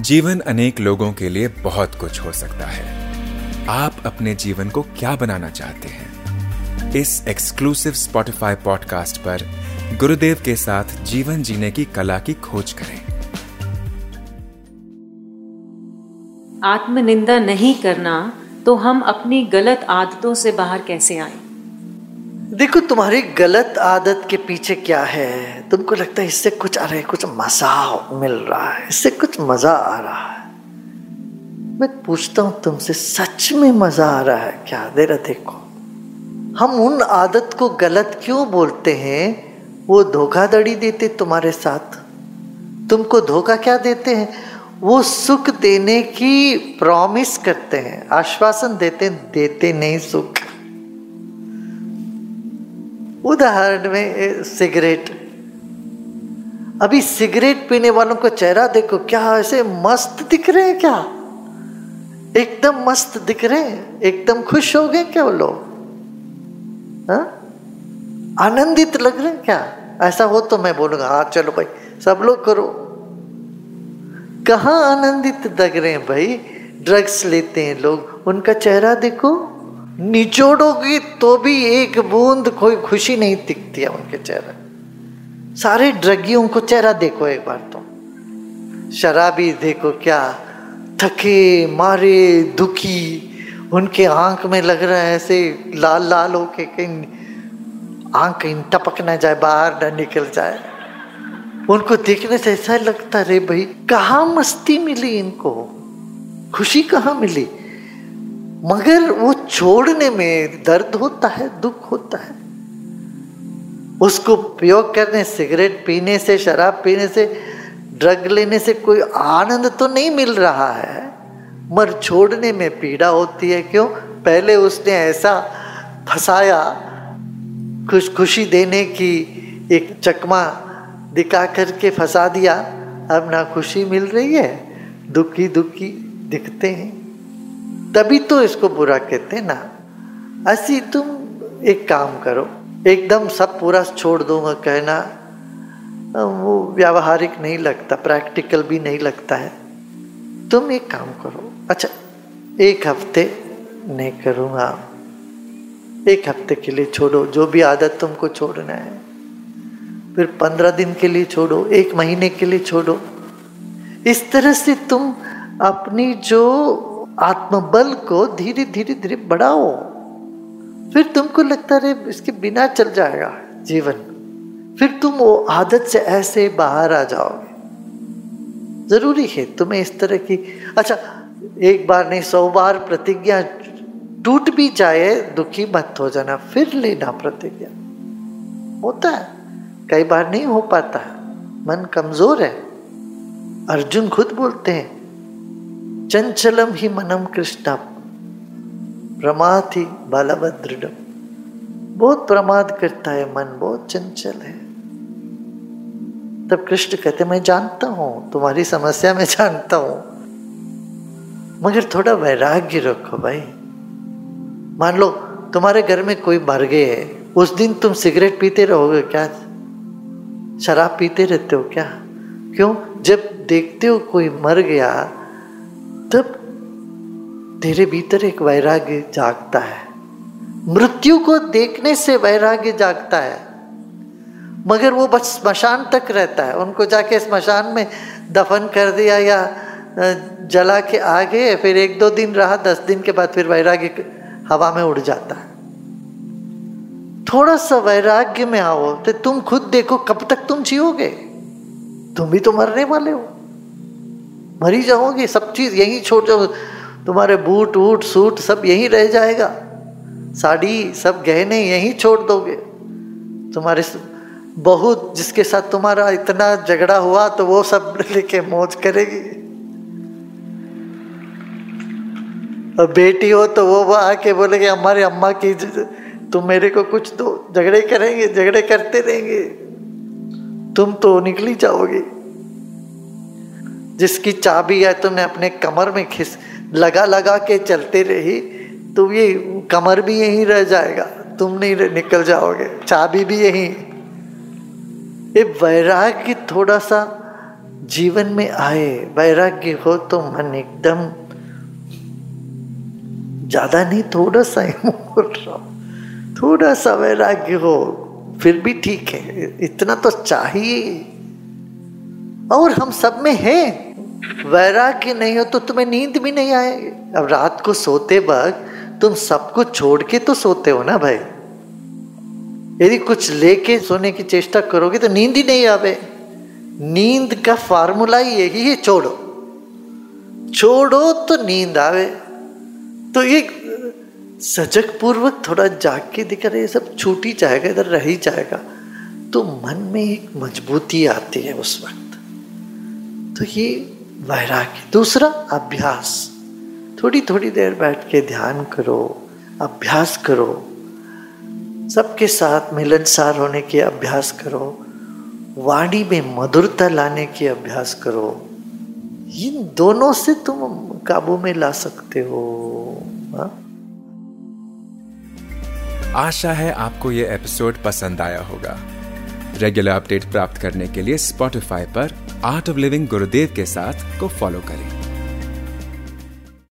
जीवन अनेक लोगों के लिए बहुत कुछ हो सकता है। आप अपने जीवन को क्या बनाना चाहते हैं? इस एक्सक्लूसिव स्पॉटिफाई पॉडकास्ट पर गुरुदेव के साथ जीवन जीने की कला की खोज करें। आत्मनिंदा नहीं करना तो हम अपनी गलत आदतों से बाहर कैसे आए? देखो, तुम्हारी गलत आदत के पीछे क्या है? तुमको लगता है इससे कुछ आ रहा है, कुछ मज़ा मिल रहा है, इससे कुछ मज़ा आ रहा है। मैं पूछता हूँ तुमसे, सच में मज़ा आ रहा है क्या? देरा देखो। हम उन आदत को गलत क्यों बोलते हैं? वो धोखाधड़ी देते तुम्हारे साथ। तुमको धोखा क्या देते हैं? वो सुख देने की प्रॉमिस करते हैं, आश्वासन देते देते नहीं सुख। उदाहरण में सिगरेट। अभी सिगरेट पीने वालों को चेहरा देखो, क्या ऐसे मस्त दिख रहे हैं क्या? एकदम मस्त दिख रहे हैं, एकदम खुश हो गए क्या वो लोग? हाँ? आनंदित लग रहे हैं क्या? ऐसा हो तो मैं बोलूँगा हाँ चलो भाई, सब लोग करो। कहा आनंदित लग रहे हैं भाई? ड्रग्स लेते हैं लोग, उनका चेहरा देखो। निचोड़ोगी तो भी एक बूंद कोई खुशी नहीं दिखती है उनके चेहरे। सारे ड्रगियों को चेहरा देखो एक बार तो। शराबी देखो क्या, थके, मारे, दुखी, उनके आँख में लग रहा है ऐसे लाल लाल होके कहीं आँख कहीं टपक ना जाए, बाहर ना निकल जाए। उनको देखने से ऐसा लगता रे भाई, कहा मस्ती मिली इनको? खुशी कहाँ मिली? मगर वो छोड़ने में दर्द होता है, दुख होता है। उसको प्रयोग करने, सिगरेट पीने से, शराब पीने से, ड्रग लेने से कोई आनंद तो नहीं मिल रहा है। मर छोड़ने में पीड़ा होती है, क्यों? पहले उसने ऐसा फंसाया, खुश खुशी देने की एक चकमा दिखा करके फंसा दिया। अब ना खुशी मिल रही है, दुखी दुखी दिखते हैं। तभी तो इसको बुरा कहते हैं ना। ऐसी तुम एक काम करो, एकदम सब पूरा छोड़ दूँगा कहना। वो व्यावहारिक नहीं लगता, प्रैक्टिकल भी नहीं लगता है। तुम एक काम करो। अच्छा एक हफ़्ते नहीं करूँगा। एक हफ़्ते के लिए छोड़ो, जो भी आदत तुमको छोड़ना है। फिर पंद्रह दिन के लिए छोड़ो, एक महीने के लिए छोड़ो। इस तरह से तुम अपनी जो आत्मबल को धीरे धीरे धीरे बढ़ाओ। फिर तुमको लगता रहे इसके बिना चल जाएगा जीवन। फिर तुम वो आदत से ऐसे बाहर आ जाओगे। ज़रूरी है तुम्हें इस तरह की अच्छा एक बार नहीं, सौ बार प्रतिज्ञा टूट भी जाए, दुखी मत हो जाना, फिर लेना प्रतिज्ञा। होता है, कई बार नहीं हो पाता, मन कमज़ोर है। अर्जुन खुद बोलते हैं चंचलम ही मनम कृष्ण प्रमाद ही बलभद्र बहुत प्रमाद करता है मन, बहुत चंचल है। तब कृष्ण कहते, मैं जानता हूँ, तुम्हारी समस्या में जानता हूँ। मगर थोड़ा वैराग्य रखो भाई। मान लो, तुम्हारे घर में कोई मर गए है। उस दिन तुम सिगरेट पीते रहोगे क्या? शराब पीते रहते हो क्या? क्यों? जब देखते हो कोई मर गया तब तेरे भीतर एक वैराग्य जागता है। मृत्यु को देखने से वैराग्य जागता है। मगर वो बस स्मशान तक रहता है। उनको जाके स्मशान में दफन कर दिया या जला के आ गए, फिर एक दो दिन रहा, दस दिन के बाद फिर वैराग्य हवा में उड़ जाता है। थोड़ा सा वैराग्य में आओ तो तुम खुद देखो कब तक तुम जियोगे। तुम भी तो मरने वाले हो। मरी जाओगे, सब चीज़ यहीं छोड़ जाओ तुम्हारे बूट वूट, सूट सब यहीं रह जाएगा। साड़ी सब गहने यहीं छोड़ दोगे। तुम्हारे बहुत जिसके साथ तुम्हारा इतना झगड़ा हुआ तो वो सब लेके मौज करेगी। और बेटी हो तो वो वो आके बोलेगे, हमारे अम्मा की तुम मेरे को कुछ दो, झगड़े करेंगे, झगड़े करते रहेंगे। तुम तो निकली जाओगे। जिसकी चाबी है तुमने अपने कमर में खिस, लगा लगा के चलते रही तो ये कमर भी यहीं रह जाएगा, तुम नहीं निकल जाओगे, चाबी भी यहीं। ये वैराग्य थोड़ा सा जीवन में आए, वैराग्य हो तो मन एकदम ज़्यादा नहीं, थोड़ा सा ही बोल रहा, थोड़ा सा वैराग्य हो, फिर भी ठीक है, इतना तो चाहिए। और हम सब में है। वैराग्य नहीं हो तो तुम्हें नींद भी नहीं आएगी। अब रात को सोते वक्त तुम सब कुछ छोड़ के तो सोते हो ना भाई? यदि कुछ लेके सोने की चेष्टा करोगे तो नींद ही नहीं आवे। नींद का फार्मूला ही यही है, छोड़ो। छोड़ो तो नींद आवे। तो ये सजग पूर्वक थोड़ा जाग के दिख रहे सब छूट ही जाएगा, इधर रह ही जाएगा। तो मन में एक मजबूती आती है उस वक्त। तो ये वैराग्य। दूसरा, अभ्यास। थोड़ी थोड़ी देर बैठ के ध्यान करो, अभ्यास करो। सबके साथ मिलनसार होने के अभ्यास करो। वाणी में मधुरता लाने के अभ्यास करो। इन दोनों से तुम काबू में ला सकते हो। हा? आशा है आपको ये एपिसोड पसंद आया होगा। रेगुलर अपडेट प्राप्त करने के लिए स्पॉटिफाई पर आर्ट ऑफ़ लिविंग गुरुदेव के साथ को फॉलो करें।